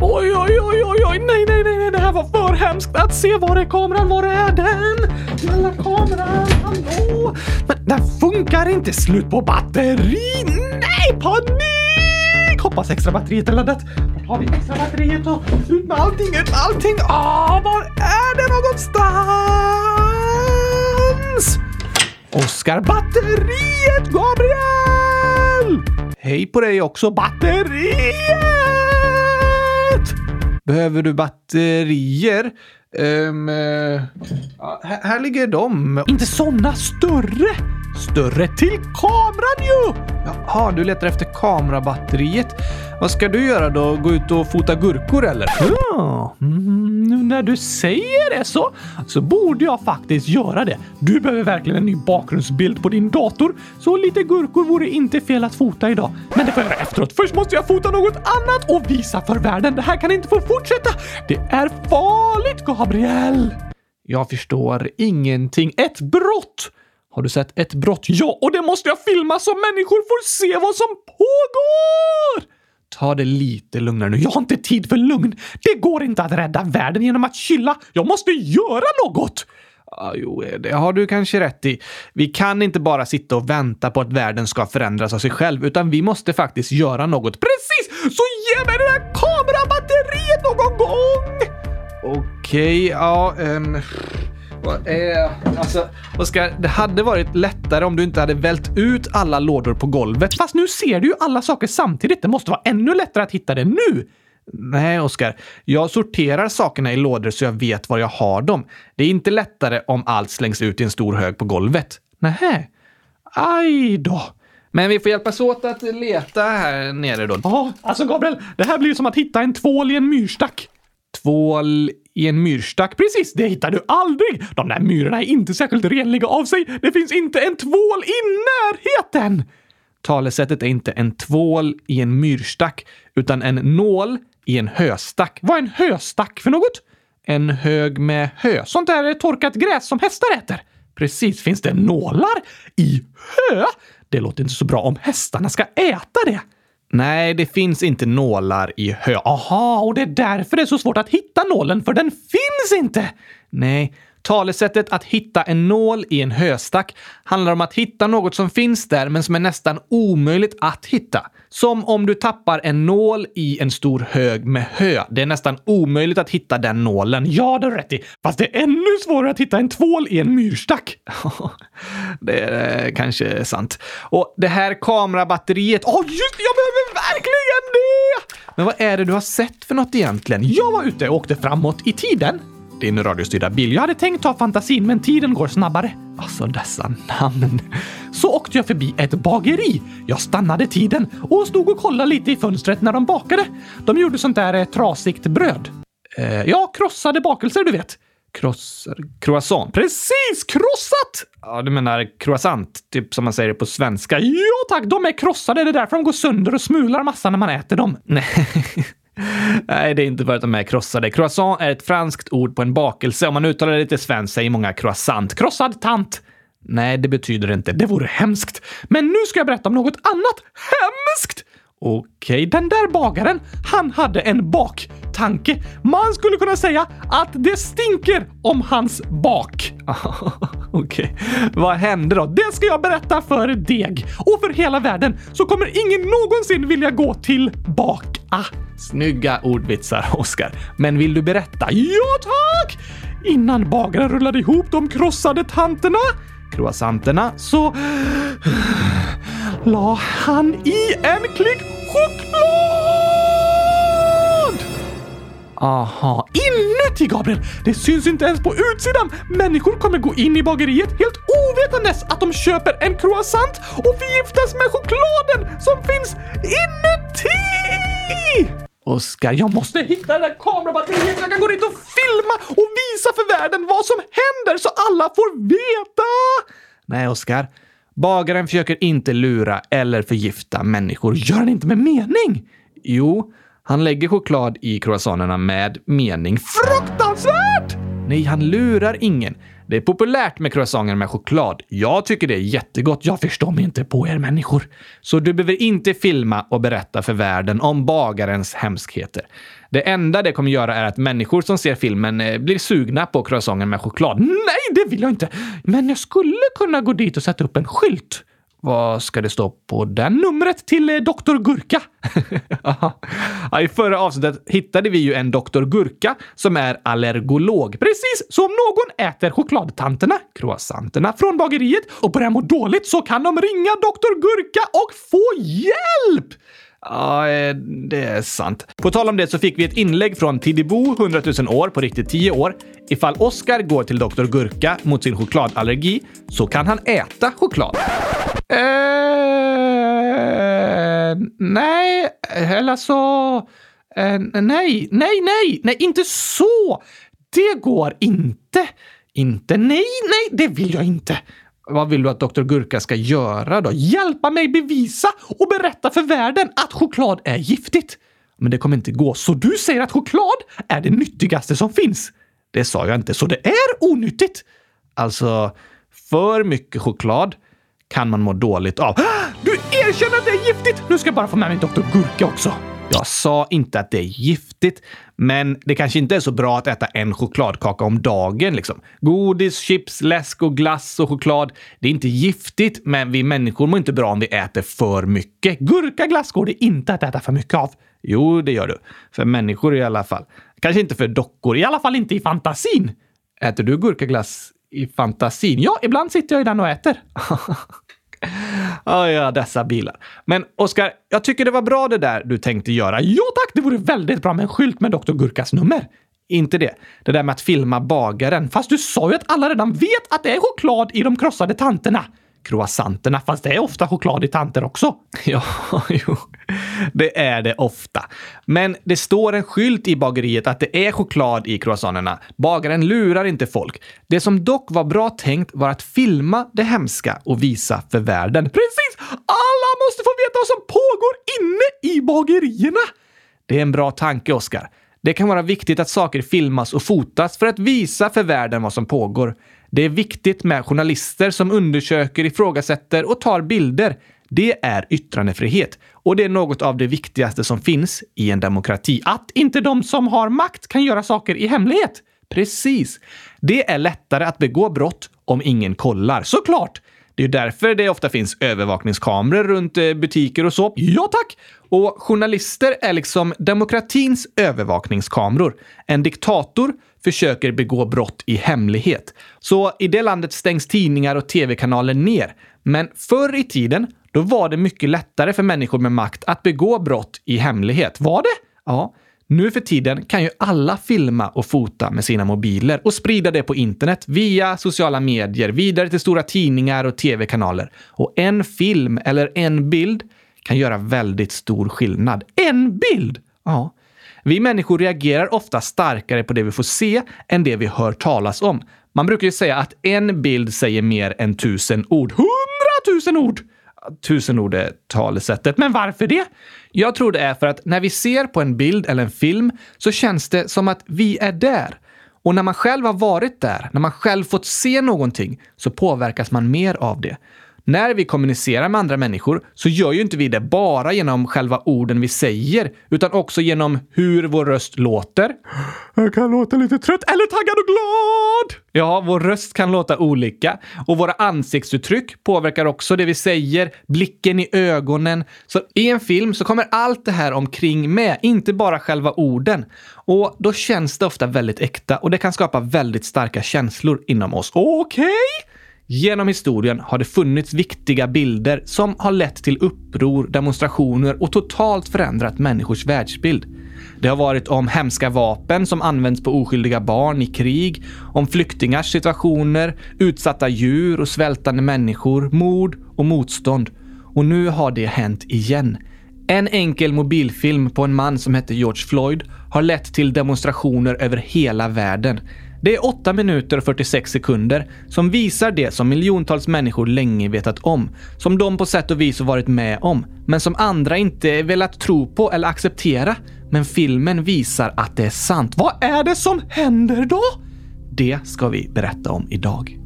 Oj, oj, oj, oj, oj, nej, nej, nej, nej, det här var för hemskt att se. Var är kameran? Var är den? Snälla kameran, hallå? Men den funkar inte. Slut på batteri. Nej, panik! Hoppas extra batteriet är laddat. Vart har vi extra batteriet och ut med allting, ut med allting. Ah, var är det någonstans? Oskar, batteriet, Gabriel! Hej på dig också, batteriet! Behöver du batterier? Um, ja, här, här ligger de. Inte såna, större! Större till kameran ju! Jaha, du letar efter kamerabatteriet. Vad ska du göra då? Gå ut och fota gurkor eller? Ja, mm, nu när du säger det så, så borde jag faktiskt göra det. Du behöver verkligen en ny bakgrundsbild på din dator, så lite gurkor vore inte fel att fota idag. Men det får jag göra efteråt. Först måste jag fota något annat och visa för världen. Det här kan inte få fortsätta. Det är farligt, Gabriel! Jag förstår ingenting. Ett brott! Har du sett ett brott? Ja, och det måste jag filma så människor får se vad som pågår! Ta det lite lugnare nu. Jag har inte tid för lugn. Det går inte att rädda världen genom att chilla. Jag måste göra något! Ah, jo, det har du kanske rätt i. Vi kan inte bara sitta och vänta på att världen ska förändras av sig själv, utan vi måste faktiskt göra något. Precis! Så ge mig det där kamerabatteriet någon gång! Okej, okay, ja... Um... Eh, alltså, Oskar, det hade varit lättare om du inte hade vält ut alla lådor på golvet. Fast nu ser du ju alla saker samtidigt. Det måste vara ännu lättare att hitta det nu. Nej, Oskar. Jag sorterar sakerna i lådor så jag vet var jag har dem. Det är inte lättare om allt slängs ut i en stor hög på golvet. Nähä. Aj då. Men vi får hjälpas åt att leta här nere då. Ja, alltså Gabriel, det här blir ju som att hitta en tvål i en myrstack. Tvål i en myrstack. Precis, det hittar du aldrig! De där myrorna är inte särskilt renliga av sig. Det finns inte en tvål i närheten! Talesättet är inte en tvål i en myrstack, utan en nål i en höstack. Vad är en höstack för något? En hög med hö. Sånt där torkat gräs som hästar äter. Precis, finns det nålar i hö? Det låter inte så bra om hästarna ska äta det. Nej, det finns inte nålar i hö. Aha, och det är därför det är så svårt att hitta nålen, för den finns inte! Nej, talesättet att hitta en nål i en höstack handlar om att hitta något som finns där men som är nästan omöjligt att hitta. Som om du tappar en nål i en stor hög med hö. Det är nästan omöjligt att hitta den nålen. Ja, det har rätt i. Fast det är ännu svårare att hitta en tvål i en myrstack. det är eh, kanske sant. Och det här kamerabatteriet. Åh, oh, just det! Jag behöver verkligen det! Men vad är det du har sett för något egentligen? Jag var ute och åkte framåt i tiden din radiostyrda bil. Jag hade tänkt ta fantasin, men tiden går snabbare. Alltså dessa namn. Så åkte jag förbi ett bageri. Jag stannade tiden och stod och kollade lite i fönstret när de bakade. De gjorde sånt där eh, trasigt bröd. Eh, ja, krossade bakelser, du vet. Krossar... Croissant. Precis! Krossat! Ja, du menar croissant, typ som man säger på svenska. Ja tack, de är krossade. Det är därför de går sönder och smular massa när man äter dem. Nej. Nej, det är inte för att de är krossade. Croissant är ett franskt ord på en bakelse. Om man uttalar det lite svenskt säger många croissant. Krossad tant. Nej, det betyder det inte. Det vore hemskt. Men nu ska jag berätta om något annat hemskt! Okej, okay, den där bagaren, han hade en baktanke. Man skulle kunna säga att det stinker om hans bak. Okej, okay. vad hände då? Det ska jag berätta för Deg. Och för hela världen så kommer ingen någonsin vilja gå till baka. Snygga ordvitsar, Oskar. Men vill du berätta? Ja, tack! Innan bagaren rullade ihop de krossade tanterna, croissanterna, så la han i en klick choklad! Aha, inuti Gabriel! Det syns inte ens på utsidan! Människor kommer gå in i bageriet helt ovetandes att de köper en croissant och förgiftas med chokladen som finns inuti! Oskar, jag måste hitta det där kamerabatteriet så jag kan gå dit och filma och visa för världen vad som händer så alla får veta! Nej, Oskar. Bagaren försöker inte lura eller förgifta människor. Gör han inte med mening? Jo, han lägger choklad i croissanterna med mening. Fruktansvärt! Nej, han lurar ingen. Det är populärt med croissanter med choklad. Jag tycker det är jättegott. Jag förstår mig inte på er människor. Så du behöver inte filma och berätta för världen om bagarens hemskheter. Det enda det kommer göra är att människor som ser filmen eh, blir sugna på croissanter med choklad. Nej, det vill jag inte! Men jag skulle kunna gå dit och sätta upp en skylt. Vad ska det stå på den numret till eh, Dr. Gurka? ja, I förra avsnittet hittade vi ju en Dr. Gurka som är allergolog. Precis! Så om någon äter chokladtanterna, croissanterna, från bageriet och börjar må dåligt så kan de ringa Dr. Gurka och få hjälp! Ja, eh, det är sant. På tal om det så fick vi ett inlägg från Tidibo, 100 000 år, på riktigt 10 år. Ifall Oscar går till Dr. Gurka mot sin chokladallergi så kan han äta choklad. Eh, nej, eller så... Eh, nej, nej, nej, nej, inte så! Det går inte. Inte, nej, nej, det vill jag inte. Vad vill du att Dr. Gurka ska göra då? Hjälpa mig bevisa och berätta för världen att choklad är giftigt. Men det kommer inte gå. Så du säger att choklad är det nyttigaste som finns? Det sa jag inte, så det är onyttigt. Alltså, för mycket choklad kan man må dåligt av. Du erkänner att det är giftigt! Nu ska jag bara få med mig Dr. Gurka också. Jag sa inte att det är giftigt, men det kanske inte är så bra att äta en chokladkaka om dagen. Liksom. Godis, chips, läsk och glass och choklad. Det är inte giftigt, men vi människor mår inte bra om vi äter för mycket. Gurkaglass går det inte att äta för mycket av. Jo, det gör du. För människor i alla fall. Kanske inte för dockor, i alla fall inte i fantasin. Äter du gurkaglass i fantasin? Ja, ibland sitter jag i den och äter. Oh, ja, dessa bilar. Men Oskar, jag tycker det var bra det där du tänkte göra. Ja tack, det vore väldigt bra med en skylt med Dr. Gurkas nummer. Inte det. Det där med att filma bagaren. Fast du sa ju att alla redan vet att det är choklad i de krossade tanterna croissanterna, fast det är ofta choklad i tanter också. Ja, jo, det är det ofta. Men det står en skylt i bageriet att det är choklad i croissanterna. Bagaren lurar inte folk. Det som dock var bra tänkt var att filma det hemska och visa för världen. Precis! Alla måste få veta vad som pågår inne i bagerierna! Det är en bra tanke, Oskar. Det kan vara viktigt att saker filmas och fotas för att visa för världen vad som pågår. Det är viktigt med journalister som undersöker, ifrågasätter och tar bilder. Det är yttrandefrihet och det är något av det viktigaste som finns i en demokrati. Att inte de som har makt kan göra saker i hemlighet. Precis. Det är lättare att begå brott om ingen kollar. Såklart! Det är därför det ofta finns övervakningskameror runt eh, butiker och så. Ja tack! Och journalister är liksom demokratins övervakningskameror. En diktator försöker begå brott i hemlighet. Så i det landet stängs tidningar och tv-kanaler ner. Men förr i tiden, då var det mycket lättare för människor med makt att begå brott i hemlighet. Var det? Ja. Nu för tiden kan ju alla filma och fota med sina mobiler och sprida det på internet via sociala medier, vidare till stora tidningar och tv-kanaler. Och en film eller en bild kan göra väldigt stor skillnad. En bild! Ja. Vi människor reagerar ofta starkare på det vi får se än det vi hör talas om. Man brukar ju säga att en bild säger mer än tusen ord. Hundratusen ord! Tusen ord är talesättet, men varför det? Jag tror det är för att när vi ser på en bild eller en film så känns det som att vi är där. Och när man själv har varit där, när man själv fått se någonting, så påverkas man mer av det. När vi kommunicerar med andra människor så gör ju inte vi det bara genom själva orden vi säger, utan också genom hur vår röst låter. Jag kan låta lite trött eller taggad och glad! Ja, vår röst kan låta olika och våra ansiktsuttryck påverkar också det vi säger, blicken i ögonen. Så i en film så kommer allt det här omkring med, inte bara själva orden. Och då känns det ofta väldigt äkta och det kan skapa väldigt starka känslor inom oss. Okej? Okay? Genom historien har det funnits viktiga bilder som har lett till uppror, demonstrationer och totalt förändrat människors världsbild. Det har varit om hemska vapen som används på oskyldiga barn i krig, om flyktingars situationer, utsatta djur och svältande människor, mord och motstånd. Och nu har det hänt igen. En enkel mobilfilm på en man som hette George Floyd har lett till demonstrationer över hela världen. Det är 8 minuter och 46 sekunder som visar det som miljontals människor länge vetat om. Som de på sätt och vis har varit med om, men som andra inte velat tro på eller acceptera. Men filmen visar att det är sant. Vad är det som händer då? Det ska vi berätta om idag.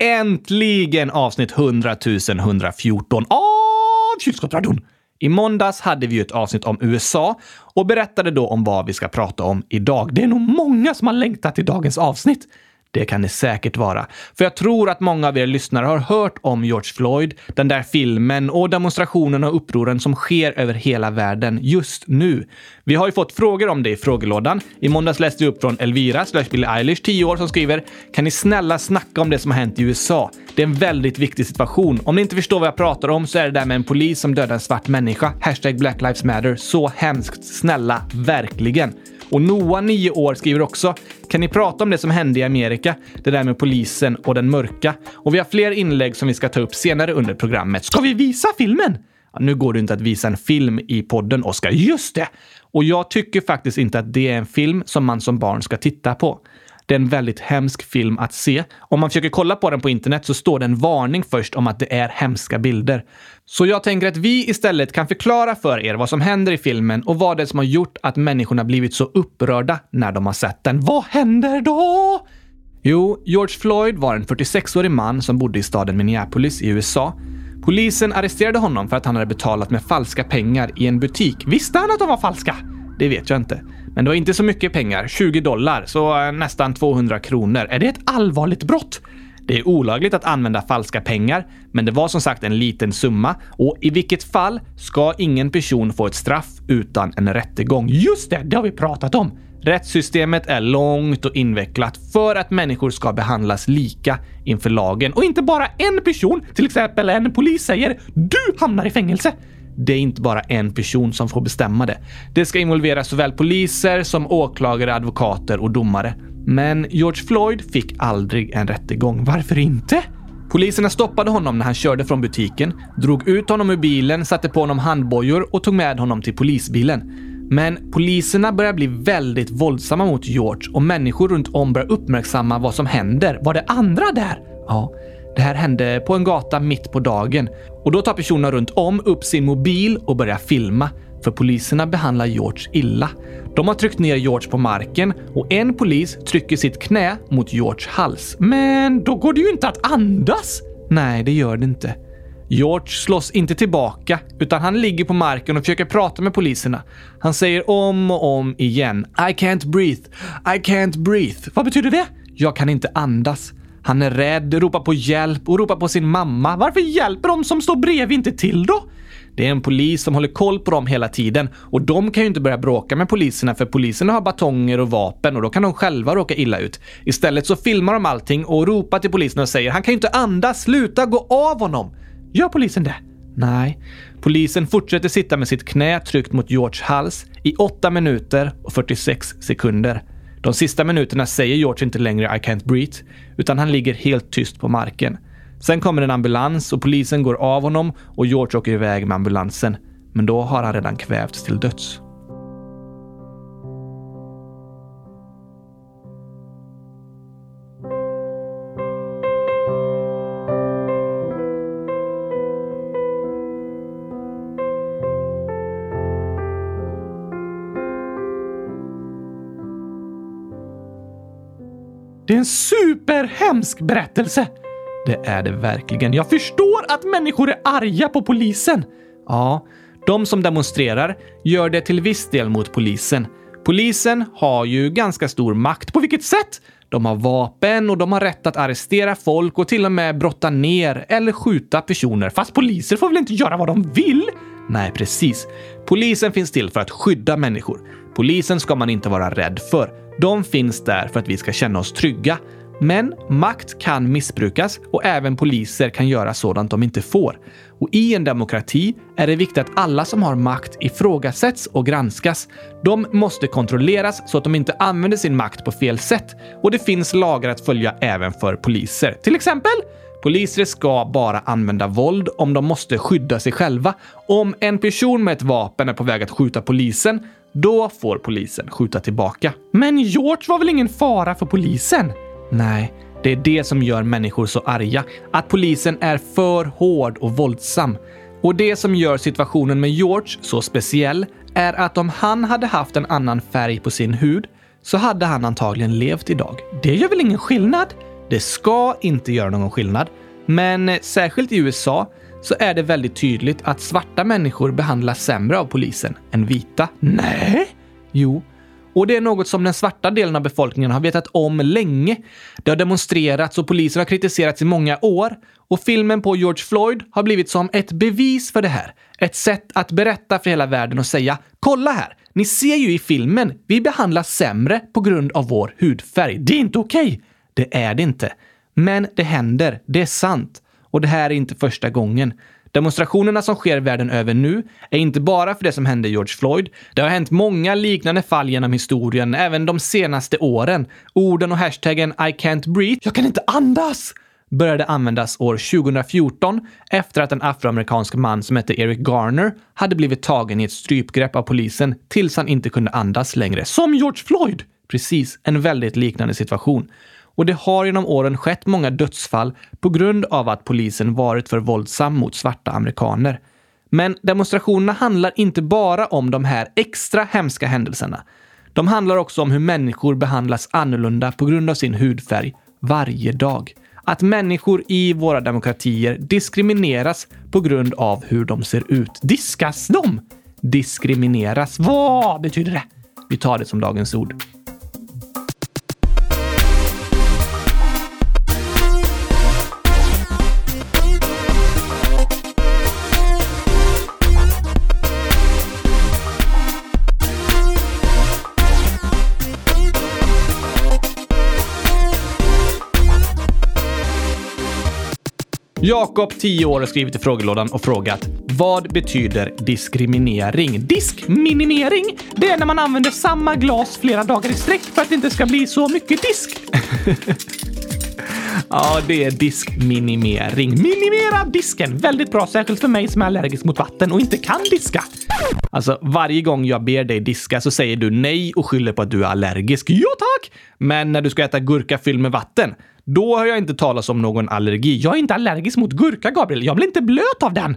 Äntligen avsnitt 100 114 av Kylskåpsradion! I måndags hade vi ju ett avsnitt om USA och berättade då om vad vi ska prata om idag. Det är nog många som har längtat till dagens avsnitt. Det kan det säkert vara. För jag tror att många av er lyssnare har hört om George Floyd, den där filmen och demonstrationerna och upproren som sker över hela världen just nu. Vi har ju fått frågor om det i frågelådan. I måndags läste vi upp från Elvira, slash Billie Eilish, 10 år, som skriver “Kan ni snälla snacka om det som har hänt i USA? Det är en väldigt viktig situation. Om ni inte förstår vad jag pratar om så är det där med en polis som dödar en svart människa. Hashtag Black Lives Matter. Så hemskt. Snälla, verkligen.” Och Noah, 9 år, skriver också “Kan ni prata om det som hände i Amerika? Det där med polisen och den mörka?” Och vi har fler inlägg som vi ska ta upp senare under programmet. Ska vi visa filmen? Ja, nu går det inte att visa en film i podden, Oskar. Just det! Och jag tycker faktiskt inte att det är en film som man som barn ska titta på. Det är en väldigt hemsk film att se. Om man försöker kolla på den på internet så står det en varning först om att det är hemska bilder. Så jag tänker att vi istället kan förklara för er vad som händer i filmen och vad det är som har gjort att människorna blivit så upprörda när de har sett den. Vad händer då? Jo, George Floyd var en 46-årig man som bodde i staden Minneapolis i USA. Polisen arresterade honom för att han hade betalat med falska pengar i en butik. Visste han att de var falska? Det vet jag inte. Men det var inte så mycket pengar, 20 dollar, så eh, nästan 200 kronor. Är det ett allvarligt brott? Det är olagligt att använda falska pengar, men det var som sagt en liten summa och i vilket fall ska ingen person få ett straff utan en rättegång. Just det, det har vi pratat om! Rättssystemet är långt och invecklat för att människor ska behandlas lika inför lagen och inte bara en person, till exempel en polis, säger “Du hamnar i fängelse” det är inte bara en person som får bestämma det. Det ska involvera såväl poliser som åklagare, advokater och domare. Men George Floyd fick aldrig en rättegång. Varför inte? Poliserna stoppade honom när han körde från butiken, drog ut honom ur bilen, satte på honom handbojor och tog med honom till polisbilen. Men poliserna börjar bli väldigt våldsamma mot George och människor runt om börjar uppmärksamma vad som händer. Var det andra där? Ja, det här hände på en gata mitt på dagen och då tar personerna runt om upp sin mobil och börjar filma. För poliserna behandlar George illa. De har tryckt ner George på marken och en polis trycker sitt knä mot Georges hals. Men då går det ju inte att andas! Nej, det gör det inte. George slåss inte tillbaka, utan han ligger på marken och försöker prata med poliserna. Han säger om och om igen “I can't breathe, I can't breathe”. Vad betyder det? Jag kan inte andas. Han är rädd, ropar på hjälp och ropar på sin mamma. Varför hjälper de som står bredvid inte till då? Det är en polis som håller koll på dem hela tiden och de kan ju inte börja bråka med poliserna för poliserna har batonger och vapen och då kan de själva råka illa ut. Istället så filmar de allting och ropar till polisen och säger han kan ju inte andas, sluta gå av honom. Gör polisen det? Nej. Polisen fortsätter sitta med sitt knä tryckt mot Georges hals i 8 minuter och 46 sekunder. De sista minuterna säger George inte längre I can't breathe, utan han ligger helt tyst på marken. Sen kommer en ambulans och polisen går av honom och George åker iväg med ambulansen. Men då har han redan kvävts till döds. Det är en superhemsk berättelse! Det är det verkligen. Jag förstår att människor är arga på polisen. Ja, de som demonstrerar gör det till viss del mot polisen. Polisen har ju ganska stor makt. På vilket sätt? De har vapen och de har rätt att arrestera folk och till och med brotta ner eller skjuta personer. Fast poliser får väl inte göra vad de vill? Nej, precis. Polisen finns till för att skydda människor. Polisen ska man inte vara rädd för. De finns där för att vi ska känna oss trygga. Men makt kan missbrukas och även poliser kan göra sådant de inte får. Och i en demokrati är det viktigt att alla som har makt ifrågasätts och granskas. De måste kontrolleras så att de inte använder sin makt på fel sätt. Och det finns lagar att följa även för poliser. Till exempel Poliser ska bara använda våld om de måste skydda sig själva. Om en person med ett vapen är på väg att skjuta polisen, då får polisen skjuta tillbaka. Men George var väl ingen fara för polisen? Nej, det är det som gör människor så arga. Att polisen är för hård och våldsam. Och det som gör situationen med George så speciell är att om han hade haft en annan färg på sin hud så hade han antagligen levt idag. Det gör väl ingen skillnad? Det ska inte göra någon skillnad. Men eh, särskilt i USA så är det väldigt tydligt att svarta människor behandlas sämre av polisen än vita. Nej? Jo, och det är något som den svarta delen av befolkningen har vetat om länge. Det har demonstrerats och polisen har kritiserats i många år. Och filmen på George Floyd har blivit som ett bevis för det här. Ett sätt att berätta för hela världen och säga “Kolla här! Ni ser ju i filmen, vi behandlas sämre på grund av vår hudfärg. Det är inte okej!” okay. Det är det inte. Men det händer, det är sant. Och det här är inte första gången. Demonstrationerna som sker världen över nu är inte bara för det som hände George Floyd. Det har hänt många liknande fall genom historien, även de senaste åren. Orden och hashtaggen I can't breathe, jag kan inte andas, började användas år 2014 efter att en afroamerikansk man som hette Eric Garner hade blivit tagen i ett strypgrepp av polisen tills han inte kunde andas längre. Som George Floyd! Precis, en väldigt liknande situation och det har genom åren skett många dödsfall på grund av att polisen varit för våldsam mot svarta amerikaner. Men demonstrationerna handlar inte bara om de här extra hemska händelserna. De handlar också om hur människor behandlas annorlunda på grund av sin hudfärg varje dag. Att människor i våra demokratier diskrimineras på grund av hur de ser ut. Diskas de? Diskrimineras. Vad betyder det? Vi tar det som dagens ord. Jakob, 10 år, har skrivit i frågelådan och frågat vad betyder diskriminering? Diskminimering? Det är när man använder samma glas flera dagar i sträck för att det inte ska bli så mycket disk. Ja, det är diskminimering. Minimera disken! Väldigt bra, särskilt för mig som är allergisk mot vatten och inte kan diska. Alltså, varje gång jag ber dig diska så säger du nej och skyller på att du är allergisk. Ja, tack! Men när du ska äta gurka fylld med vatten, då har jag inte talat om någon allergi. Jag är inte allergisk mot gurka, Gabriel. Jag blir inte blöt av den.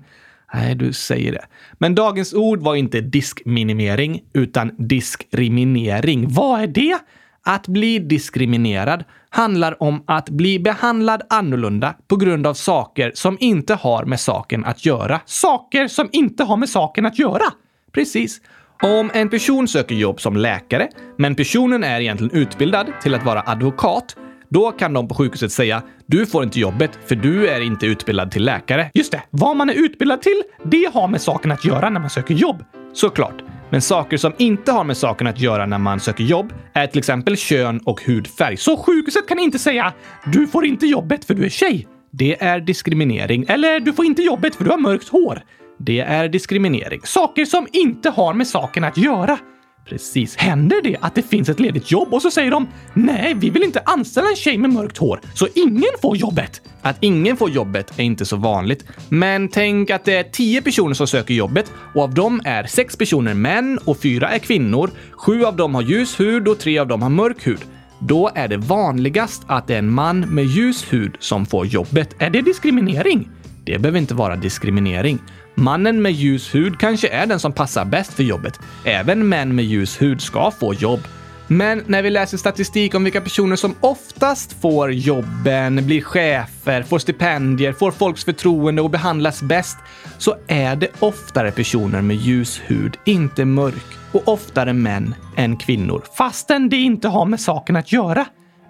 Nej, du säger det. Men dagens ord var inte diskminimering, utan diskriminering. Vad är det? Att bli diskriminerad handlar om att bli behandlad annorlunda på grund av saker som inte har med saken att göra. Saker som inte har med saken att göra! Precis. Om en person söker jobb som läkare, men personen är egentligen utbildad till att vara advokat, då kan de på sjukhuset säga “Du får inte jobbet för du är inte utbildad till läkare”. Just det, vad man är utbildad till, det har med saken att göra när man söker jobb. Såklart. Men saker som inte har med saken att göra när man söker jobb är till exempel kön och hudfärg. Så sjukhuset kan inte säga “Du får inte jobbet för du är tjej”. Det är diskriminering. Eller “Du får inte jobbet för du har mörkt hår”. Det är diskriminering. Saker som inte har med saken att göra. Precis. Händer det att det finns ett ledigt jobb och så säger de “Nej, vi vill inte anställa en tjej med mörkt hår, så ingen får jobbet”? Att ingen får jobbet är inte så vanligt. Men tänk att det är tio personer som söker jobbet och av dem är sex personer män och fyra är kvinnor. Sju av dem har ljus hud och tre av dem har mörk hud. Då är det vanligast att det är en man med ljus hud som får jobbet. Är det diskriminering? Det behöver inte vara diskriminering. Mannen med ljus hud kanske är den som passar bäst för jobbet. Även män med ljus hud ska få jobb. Men när vi läser statistik om vilka personer som oftast får jobben, blir chefer, får stipendier, får folks förtroende och behandlas bäst, så är det oftare personer med ljus hud, inte mörk, och oftare män än kvinnor, fastän det inte har med saken att göra.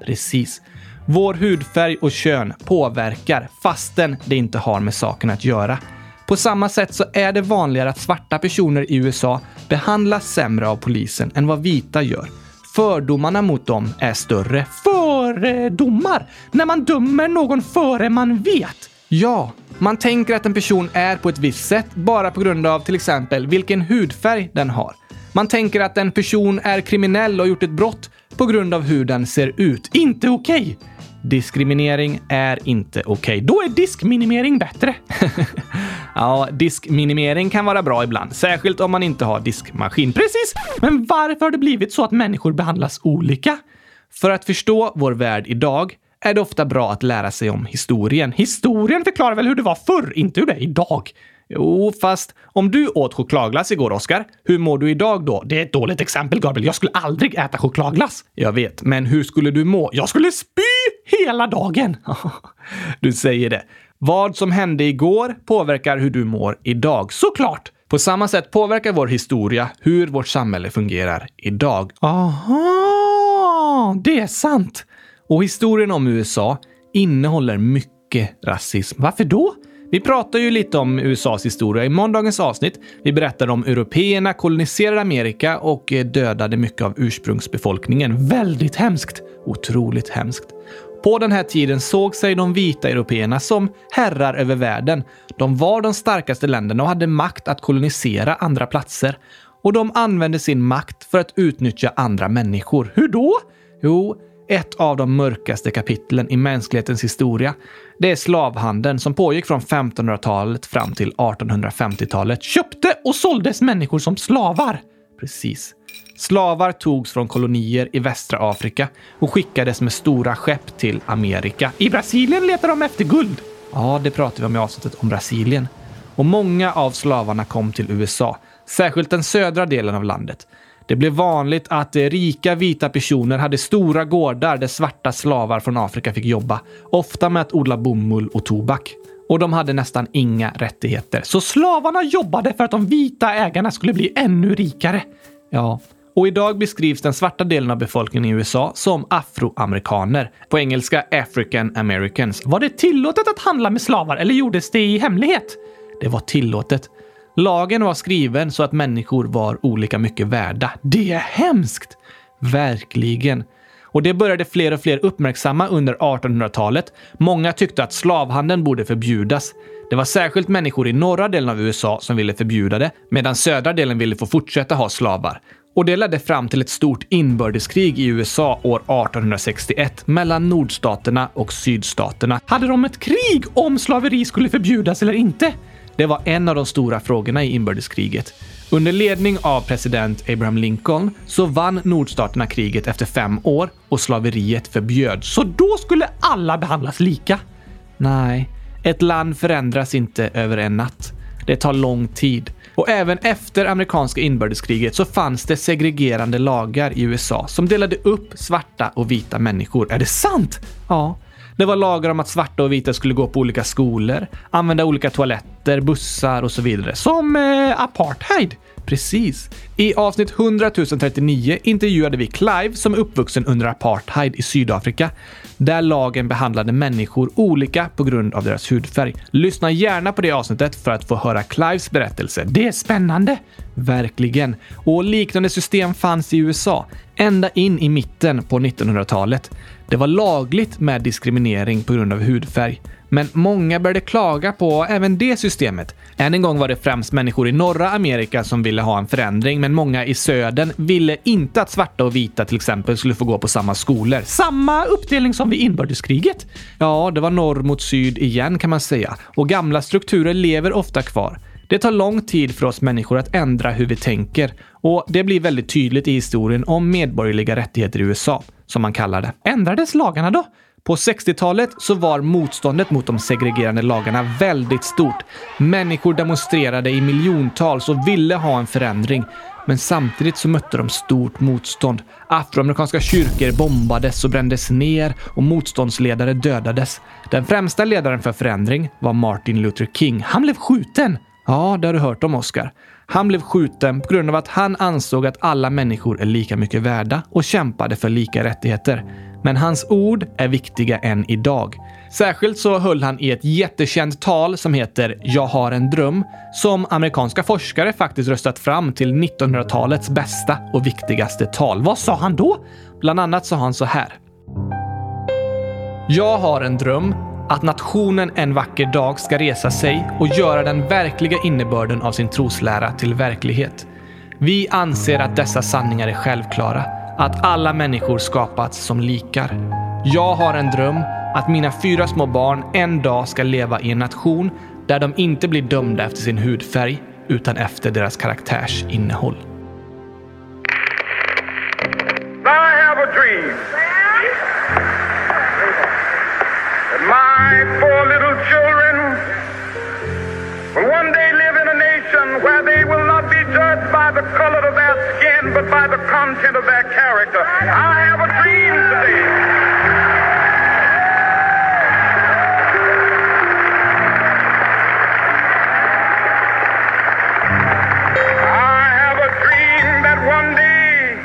Precis. Vår hudfärg och kön påverkar fastän det inte har med saken att göra. På samma sätt så är det vanligare att svarta personer i USA behandlas sämre av polisen än vad vita gör. Fördomarna mot dem är större. Fördomar? När man dömer någon före man vet? Ja, man tänker att en person är på ett visst sätt bara på grund av till exempel vilken hudfärg den har. Man tänker att en person är kriminell och gjort ett brott på grund av hur den ser ut. Inte okej! Okay. Diskriminering är inte okej. Okay. Då är diskminimering bättre. ja, diskminimering kan vara bra ibland, särskilt om man inte har diskmaskin. Precis! Men varför har det blivit så att människor behandlas olika? För att förstå vår värld idag är det ofta bra att lära sig om historien. Historien förklarar väl hur det var förr, inte hur det är idag. Jo, fast om du åt chokladglass igår, Oskar, hur mår du idag då? Det är ett dåligt exempel, Gabriel. Jag skulle aldrig äta chokladglass. Jag vet, men hur skulle du må? Jag skulle spy hela dagen. du säger det. Vad som hände igår påverkar hur du mår idag, såklart. På samma sätt påverkar vår historia hur vårt samhälle fungerar idag. Aha, det är sant. Och historien om USA innehåller mycket rasism. Varför då? Vi pratar ju lite om USAs historia i måndagens avsnitt. Vi berättade om européerna koloniserade Amerika och dödade mycket av ursprungsbefolkningen. Väldigt hemskt. Otroligt hemskt. På den här tiden såg sig de vita européerna som herrar över världen. De var de starkaste länderna och hade makt att kolonisera andra platser. Och de använde sin makt för att utnyttja andra människor. Hur då? Jo, ett av de mörkaste kapitlen i mänsklighetens historia. Det är slavhandeln som pågick från 1500-talet fram till 1850-talet. Köpte och såldes människor som slavar. Precis. Slavar togs från kolonier i västra Afrika och skickades med stora skepp till Amerika. I Brasilien letar de efter guld. Ja, det pratar vi om i avsnittet om Brasilien. Och många av slavarna kom till USA, särskilt den södra delen av landet. Det blev vanligt att eh, rika vita personer hade stora gårdar där svarta slavar från Afrika fick jobba, ofta med att odla bomull och tobak. Och de hade nästan inga rättigheter, så slavarna jobbade för att de vita ägarna skulle bli ännu rikare. Ja, och idag beskrivs den svarta delen av befolkningen i USA som afroamerikaner. På engelska African Americans. Var det tillåtet att handla med slavar eller gjordes det i hemlighet? Det var tillåtet. Lagen var skriven så att människor var olika mycket värda. Det är hemskt! Verkligen. Och det började fler och fler uppmärksamma under 1800-talet. Många tyckte att slavhandeln borde förbjudas. Det var särskilt människor i norra delen av USA som ville förbjuda det, medan södra delen ville få fortsätta ha slavar. Och det ledde fram till ett stort inbördeskrig i USA år 1861 mellan nordstaterna och sydstaterna. Hade de ett krig om slaveri skulle förbjudas eller inte? Det var en av de stora frågorna i inbördeskriget. Under ledning av president Abraham Lincoln så vann nordstaterna kriget efter fem år och slaveriet förbjöds. Så då skulle alla behandlas lika? Nej, ett land förändras inte över en natt. Det tar lång tid. Och även efter amerikanska inbördeskriget så fanns det segregerande lagar i USA som delade upp svarta och vita människor. Är det sant? Ja. Det var lagar om att svarta och vita skulle gå på olika skolor, använda olika toaletter, bussar och så vidare. Som eh, apartheid. Precis. I avsnitt 100 039 intervjuade vi Clive som är uppvuxen under apartheid i Sydafrika, där lagen behandlade människor olika på grund av deras hudfärg. Lyssna gärna på det avsnittet för att få höra Clives berättelse. Det är spännande! Verkligen. Och liknande system fanns i USA, ända in i mitten på 1900-talet. Det var lagligt med diskriminering på grund av hudfärg. Men många började klaga på även det systemet. Än en gång var det främst människor i norra Amerika som ville ha en förändring, men många i södern ville inte att svarta och vita till exempel skulle få gå på samma skolor. Samma uppdelning som vid inbördeskriget? Ja, det var norr mot syd igen kan man säga. Och gamla strukturer lever ofta kvar. Det tar lång tid för oss människor att ändra hur vi tänker och det blir väldigt tydligt i historien om medborgerliga rättigheter i USA, som man kallar det. Ändrades lagarna då? På 60-talet så var motståndet mot de segregerande lagarna väldigt stort. Människor demonstrerade i miljontals och ville ha en förändring. Men samtidigt så mötte de stort motstånd. Afroamerikanska kyrkor bombades och brändes ner och motståndsledare dödades. Den främsta ledaren för förändring var Martin Luther King. Han blev skjuten! Ja, det har du hört om, Oscar. Han blev skjuten på grund av att han ansåg att alla människor är lika mycket värda och kämpade för lika rättigheter. Men hans ord är viktiga än idag. Särskilt så höll han i ett jättekänt tal som heter “Jag har en dröm” som amerikanska forskare faktiskt röstat fram till 1900-talets bästa och viktigaste tal. Vad sa han då? Bland annat sa han så här. Jag har en dröm att nationen en vacker dag ska resa sig och göra den verkliga innebörden av sin troslära till verklighet. Vi anser att dessa sanningar är självklara, att alla människor skapats som likar. Jag har en dröm att mina fyra små barn en dag ska leva i en nation där de inte blir dömda efter sin hudfärg utan efter deras karaktärs innehåll. The color of their skin, but by the content of their character. I have a dream today. I have a dream that one day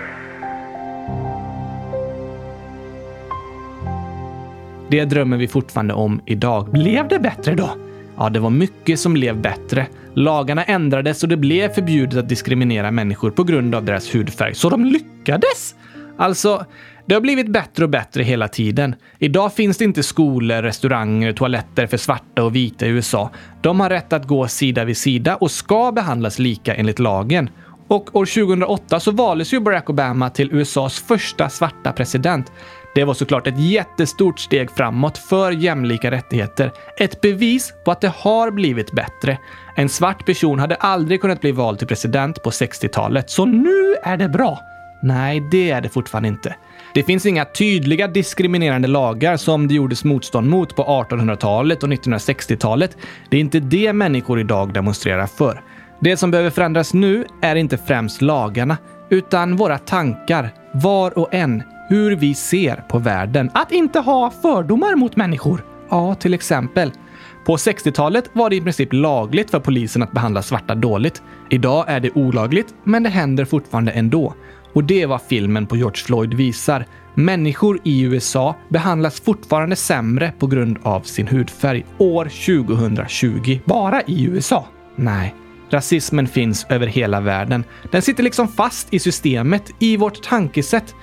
Det drömmer vi fortfarande om idag. Blev det bättre då? Ja, det var mycket som blev bättre. Lagarna ändrades och det blev förbjudet att diskriminera människor på grund av deras hudfärg. Så de lyckades! Alltså, det har blivit bättre och bättre hela tiden. Idag finns det inte skolor, restauranger, toaletter för svarta och vita i USA. De har rätt att gå sida vid sida och ska behandlas lika enligt lagen. Och år 2008 så valdes ju Barack Obama till USAs första svarta president. Det var såklart ett jättestort steg framåt för jämlika rättigheter. Ett bevis på att det har blivit bättre. En svart person hade aldrig kunnat bli vald till president på 60-talet, så nu är det bra. Nej, det är det fortfarande inte. Det finns inga tydliga diskriminerande lagar som det gjordes motstånd mot på 1800-talet och 1960-talet. Det är inte det människor idag demonstrerar för. Det som behöver förändras nu är inte främst lagarna, utan våra tankar, var och en, hur vi ser på världen. Att inte ha fördomar mot människor. Ja, till exempel. På 60-talet var det i princip lagligt för polisen att behandla svarta dåligt. Idag är det olagligt, men det händer fortfarande ändå. Och det är vad filmen på George Floyd visar. Människor i USA behandlas fortfarande sämre på grund av sin hudfärg år 2020. Bara i USA? Nej. Rasismen finns över hela världen. Den sitter liksom fast i systemet, i vårt tankesätt.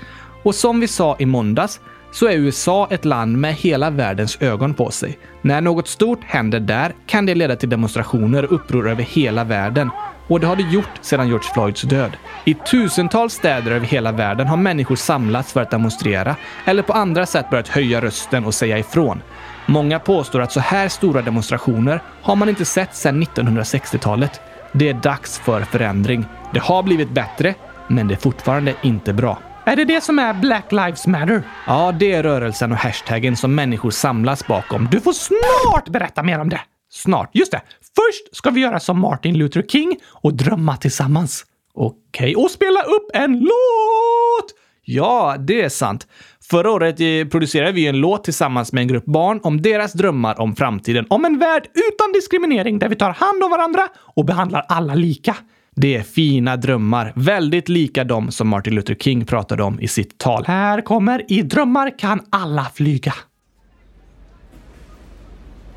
Och som vi sa i måndags så är USA ett land med hela världens ögon på sig. När något stort händer där kan det leda till demonstrationer och uppror över hela världen. Och det har det gjort sedan George Floyds död. I tusentals städer över hela världen har människor samlats för att demonstrera eller på andra sätt börjat höja rösten och säga ifrån. Många påstår att så här stora demonstrationer har man inte sett sedan 1960-talet. Det är dags för förändring. Det har blivit bättre, men det är fortfarande inte bra. Är det det som är Black Lives Matter? Ja, det är rörelsen och hashtaggen som människor samlas bakom. Du får snart berätta mer om det! Snart. Just det. Först ska vi göra som Martin Luther King och drömma tillsammans. Okej, och spela upp en låt! Ja, det är sant. Förra året eh, producerade vi en låt tillsammans med en grupp barn om deras drömmar om framtiden. Om en värld utan diskriminering där vi tar hand om varandra och behandlar alla lika. Det är fina drömmar, väldigt lika de som Martin Luther King pratade om i sitt tal. Här kommer I drömmar kan alla flyga.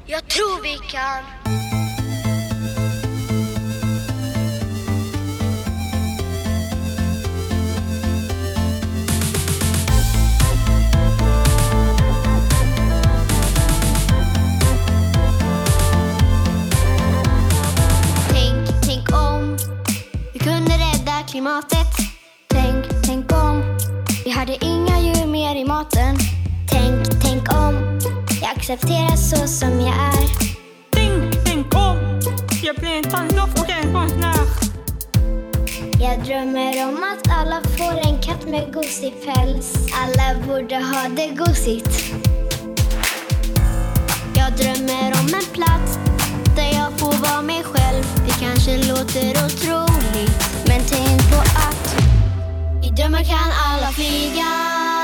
Jag tror vi kan. Klimatet. Tänk, tänk om vi hade inga djur mer i maten. Tänk, tänk om jag accepteras så som jag är. Tänk, tänk om jag blir en tandlopp och en konstnär. Jag drömmer om att alla får en katt med gosig päls. Alla borde ha det gosigt. Jag drömmer om en plats där jag får vara mig själv. Det kanske låter otroligt, men tänk på att i drömmar kan alla flyga.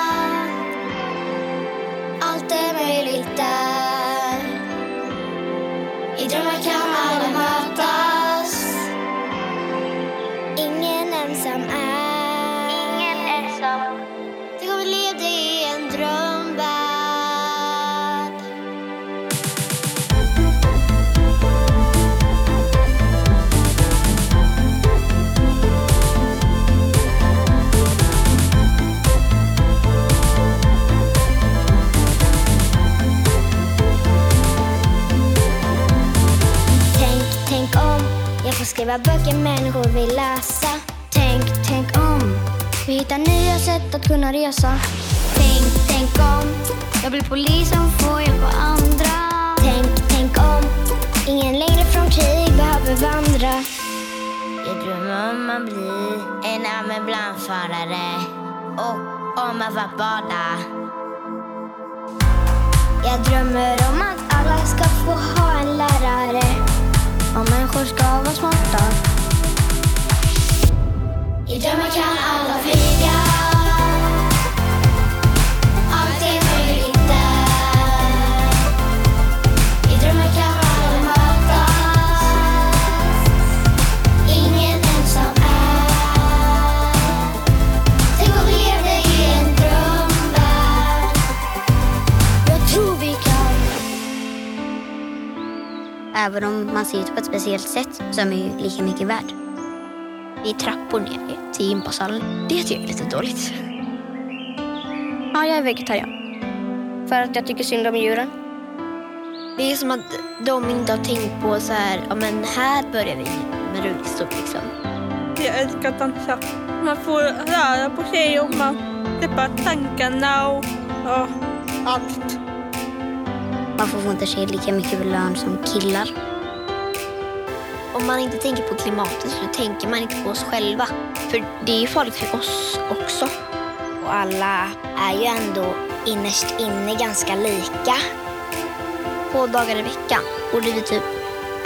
Skriva böcker människor vill läsa. Tänk, tänk om vi hittar nya sätt att kunna resa. Tänk, Tänk, om jag blir polis som får hjälpa andra. Tänk, tänk om ingen längre från krig behöver vandra. Jag drömmer om att bli en ambulansförare och om att få bada. Jag drömmer om att alla ska få ha en lärare. Och människor ska vara smarta. I drömmar kan alla flyga. Även om man ser ut på ett speciellt sätt så är man ju lika mycket värd. Det är trappor ner till gympasalen. Det tycker jag är lite dåligt. Ja, jag är vegetarian. För att jag tycker synd om djuren. Det är som att de inte har tänkt på så här, ja men här börjar vi med rullstol liksom. Jag älskar att dansa. Man får röra på sig och man släpper tankarna och ja, allt. Man får inte sig lika mycket lön som killar. Om man inte tänker på klimatet så tänker man inte på oss själva. För det är ju farligt för oss också. Och alla är ju ändå innerst inne ganska lika. Två dagar i veckan borde vi typ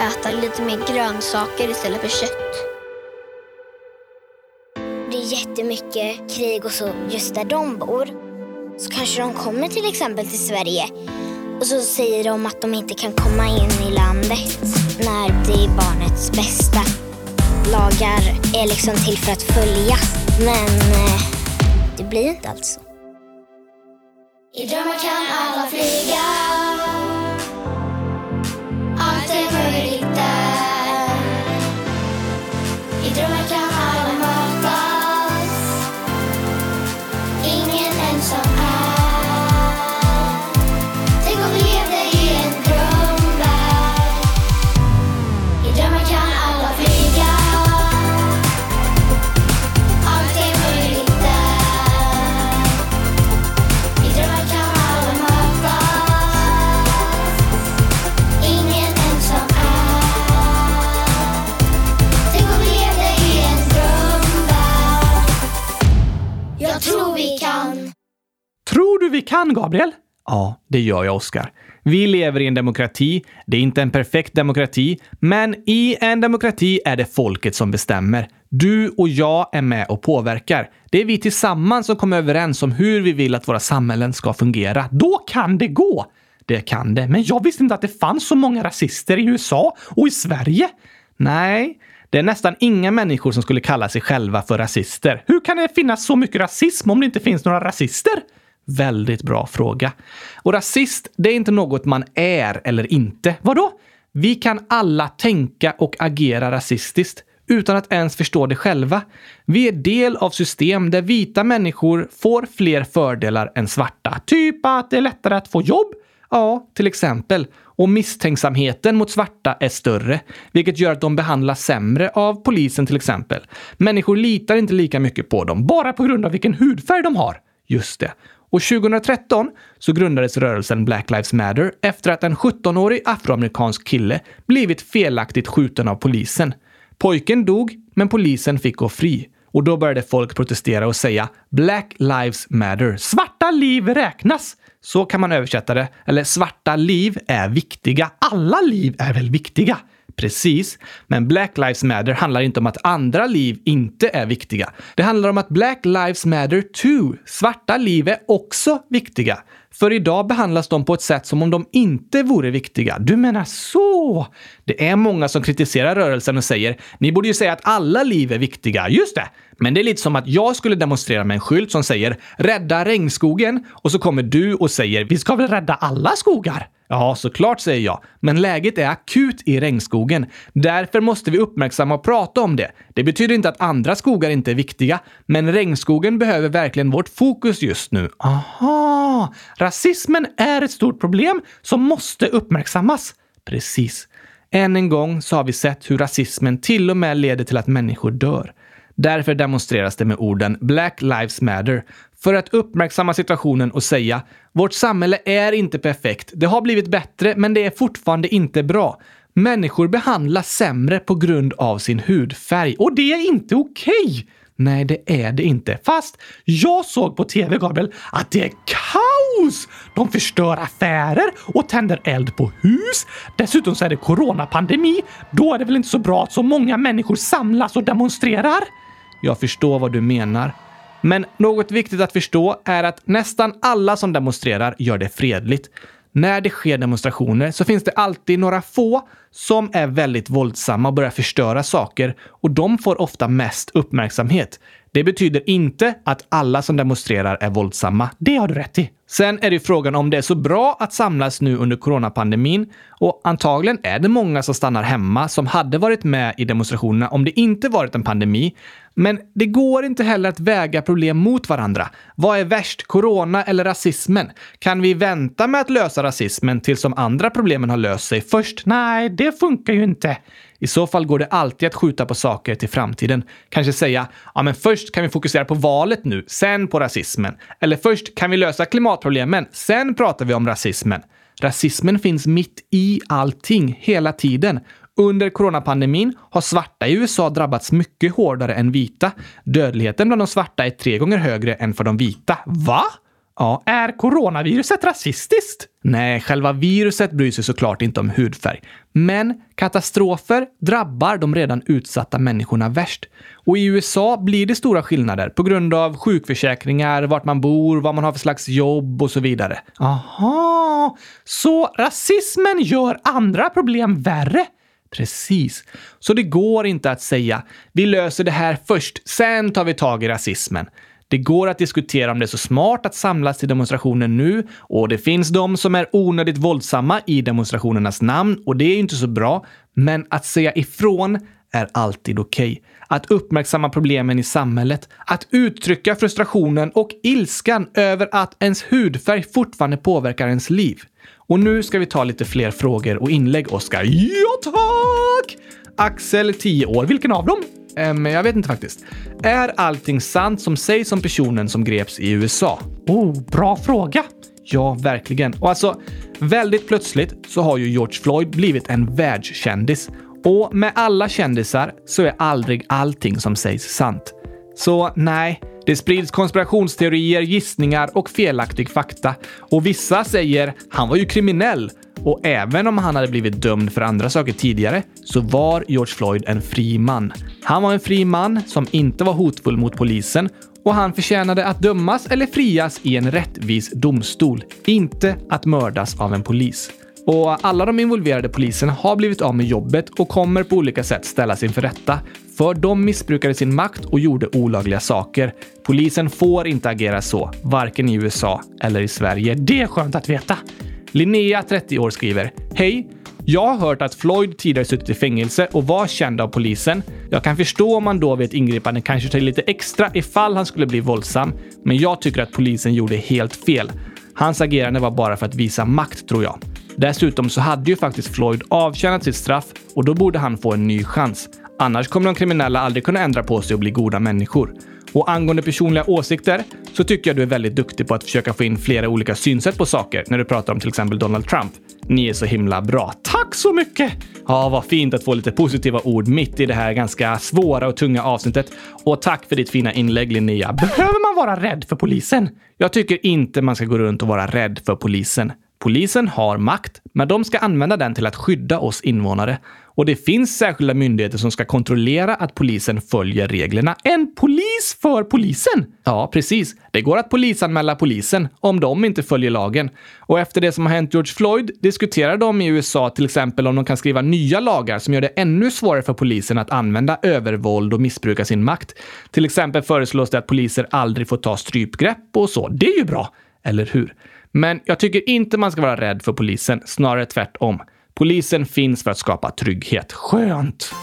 äta lite mer grönsaker istället för kött. Det är jättemycket krig och så just där de bor. Så kanske de kommer till exempel till Sverige och så säger de att de inte kan komma in i landet när det är barnets bästa. Lagar är liksom till för att följas, men eh, det blir inte alls så. I drömmar kan alla flyga vi kan, Gabriel? Ja, det gör jag, Oskar. Vi lever i en demokrati. Det är inte en perfekt demokrati, men i en demokrati är det folket som bestämmer. Du och jag är med och påverkar. Det är vi tillsammans som kommer överens om hur vi vill att våra samhällen ska fungera. Då kan det gå! Det kan det, men jag visste inte att det fanns så många rasister i USA och i Sverige. Nej, det är nästan inga människor som skulle kalla sig själva för rasister. Hur kan det finnas så mycket rasism om det inte finns några rasister? Väldigt bra fråga. Och rasist, det är inte något man är eller inte. Vadå? Vi kan alla tänka och agera rasistiskt utan att ens förstå det själva. Vi är del av system där vita människor får fler fördelar än svarta. Typ att det är lättare att få jobb. Ja, till exempel. Och misstänksamheten mot svarta är större, vilket gör att de behandlas sämre av polisen till exempel. Människor litar inte lika mycket på dem, bara på grund av vilken hudfärg de har. Just det. Och 2013 så grundades rörelsen Black Lives Matter efter att en 17-årig afroamerikansk kille blivit felaktigt skjuten av polisen. Pojken dog, men polisen fick gå fri. Och då började folk protestera och säga “Black Lives Matter”. Svarta liv räknas! Så kan man översätta det. Eller svarta liv är viktiga. Alla liv är väl viktiga? Precis. Men Black Lives Matter handlar inte om att andra liv inte är viktiga. Det handlar om att Black Lives Matter too. Svarta liv är också viktiga. För idag behandlas de på ett sätt som om de inte vore viktiga. Du menar så? Det är många som kritiserar rörelsen och säger “Ni borde ju säga att alla liv är viktiga”. Just det! Men det är lite som att jag skulle demonstrera med en skylt som säger “Rädda regnskogen” och så kommer du och säger “Vi ska väl rädda alla skogar?” Ja, såklart säger jag. Men läget är akut i regnskogen. Därför måste vi uppmärksamma och prata om det. Det betyder inte att andra skogar inte är viktiga, men regnskogen behöver verkligen vårt fokus just nu. Aha! Rasismen är ett stort problem som måste uppmärksammas. Precis. Än en gång så har vi sett hur rasismen till och med leder till att människor dör. Därför demonstreras det med orden “Black Lives Matter” för att uppmärksamma situationen och säga “Vårt samhälle är inte perfekt. Det har blivit bättre, men det är fortfarande inte bra. Människor behandlas sämre på grund av sin hudfärg och det är inte okej!” okay. Nej, det är det inte. Fast jag såg på tv, Gabriel, att det är kaos! De förstör affärer och tänder eld på hus. Dessutom så är det coronapandemi. Då är det väl inte så bra att så många människor samlas och demonstrerar? Jag förstår vad du menar. Men något viktigt att förstå är att nästan alla som demonstrerar gör det fredligt. När det sker demonstrationer så finns det alltid några få som är väldigt våldsamma och börjar förstöra saker och de får ofta mest uppmärksamhet. Det betyder inte att alla som demonstrerar är våldsamma. Det har du rätt i. Sen är det frågan om det är så bra att samlas nu under coronapandemin och antagligen är det många som stannar hemma som hade varit med i demonstrationerna om det inte varit en pandemi. Men det går inte heller att väga problem mot varandra. Vad är värst, corona eller rasismen? Kan vi vänta med att lösa rasismen tills de andra problemen har löst sig först? Nej, det funkar ju inte. I så fall går det alltid att skjuta på saker till framtiden. Kanske säga, ja men först kan vi fokusera på valet nu, sen på rasismen. Eller först kan vi lösa klimatproblemen, sen pratar vi om rasismen. Rasismen finns mitt i allting, hela tiden. Under coronapandemin har svarta i USA drabbats mycket hårdare än vita. Dödligheten bland de svarta är tre gånger högre än för de vita. Va? Ja, är coronaviruset rasistiskt? Nej, själva viruset bryr sig såklart inte om hudfärg. Men katastrofer drabbar de redan utsatta människorna värst. Och i USA blir det stora skillnader på grund av sjukförsäkringar, vart man bor, vad man har för slags jobb och så vidare. Aha, så rasismen gör andra problem värre? Precis. Så det går inte att säga vi löser det här först, sen tar vi tag i rasismen. Det går att diskutera om det är så smart att samlas till demonstrationer nu och det finns de som är onödigt våldsamma i demonstrationernas namn och det är inte så bra. Men att säga ifrån är alltid okej. Okay. Att uppmärksamma problemen i samhället, att uttrycka frustrationen och ilskan över att ens hudfärg fortfarande påverkar ens liv. Och nu ska vi ta lite fler frågor och inlägg, Oskar. Ja, tack! Axel, 10 år. Vilken av dem? Um, jag vet inte faktiskt. Är allting sant som sägs om personen som greps i USA? Oh, bra fråga! Ja, verkligen. Och alltså, väldigt plötsligt så har ju George Floyd blivit en världskändis. Och med alla kändisar så är aldrig allting som sägs sant. Så nej, det sprids konspirationsteorier, gissningar och felaktig fakta. Och vissa säger “han var ju kriminell” och även om han hade blivit dömd för andra saker tidigare så var George Floyd en fri man. Han var en fri man som inte var hotfull mot polisen och han förtjänade att dömas eller frias i en rättvis domstol, inte att mördas av en polis. Och alla de involverade poliserna har blivit av med jobbet och kommer på olika sätt ställas inför rätta. För de missbrukade sin makt och gjorde olagliga saker. Polisen får inte agera så, varken i USA eller i Sverige. Det är skönt att veta. Linnea, 30 år, skriver Hej! Jag har hört att Floyd tidigare suttit i fängelse och var känd av polisen. Jag kan förstå om man då vid ett ingripande kanske tar lite extra ifall han skulle bli våldsam, men jag tycker att polisen gjorde helt fel. Hans agerande var bara för att visa makt, tror jag. Dessutom så hade ju faktiskt Floyd avtjänat sitt straff och då borde han få en ny chans. Annars kommer de kriminella aldrig kunna ändra på sig och bli goda människor. Och angående personliga åsikter så tycker jag du är väldigt duktig på att försöka få in flera olika synsätt på saker när du pratar om till exempel Donald Trump. Ni är så himla bra. Tack så mycket! Ja, vad fint att få lite positiva ord mitt i det här ganska svåra och tunga avsnittet. Och tack för ditt fina inlägg Linnea. Behöver man vara rädd för polisen? Jag tycker inte man ska gå runt och vara rädd för polisen. Polisen har makt, men de ska använda den till att skydda oss invånare. Och det finns särskilda myndigheter som ska kontrollera att polisen följer reglerna. En polis för polisen! Ja, precis. Det går att polisanmäla polisen om de inte följer lagen. Och efter det som har hänt George Floyd diskuterar de i USA till exempel om de kan skriva nya lagar som gör det ännu svårare för polisen att använda övervåld och missbruka sin makt. Till exempel föreslås det att poliser aldrig får ta strypgrepp och så. Det är ju bra, eller hur? Men jag tycker inte man ska vara rädd för polisen, snarare tvärtom. Polisen finns för att skapa trygghet. Skönt!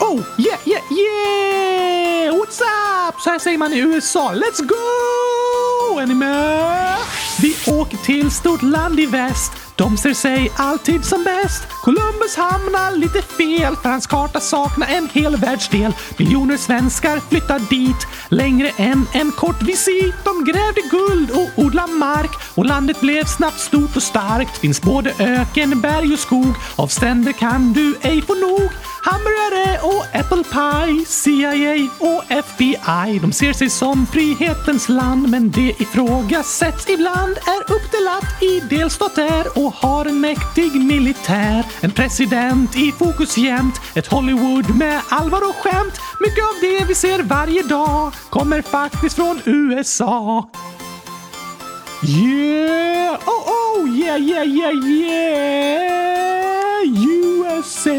Oh, yeah, yeah, yeah! What's up? Så här säger man i USA. Let's go! Är ni med? Vi åker till stort land i väst. De ser sig alltid som bäst. Columbus hamnar lite fel för hans karta saknar en hel världsdel. Miljoner svenskar flyttar dit längre än en kort visit. De grävde guld och odlade mark och landet blev snabbt stort och starkt. Finns både öken, berg och skog. Av stränder kan du ej få nog. Hamburgare och apple pie, CIA och FBI. De ser sig som frihetens land, men det ifrågasätts ibland. Är uppdelat i delstater och har en mäktig militär. En president i fokus jämt, ett Hollywood med allvar och skämt. Mycket av det vi ser varje dag kommer faktiskt från USA. Yeah! Oh, oh! Yeah, yeah, yeah, yeah! USA!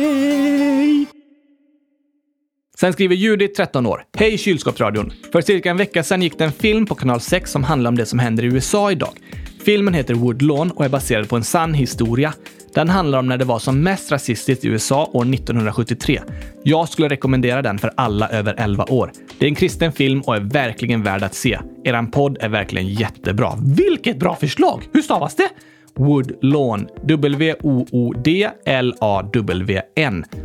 Sen skriver Judith, 13 år. Hej kylskåpsradion! För cirka en vecka sedan gick det en film på kanal 6 som handlar om det som händer i USA idag. Filmen heter Woodlawn och är baserad på en sann historia. Den handlar om när det var som mest rasistiskt i USA år 1973. Jag skulle rekommendera den för alla över 11 år. Det är en kristen film och är verkligen värd att se. Eran podd är verkligen jättebra. Vilket bra förslag! Hur stavas det? Woodlawn. W-O-O-D-L-A-W-N.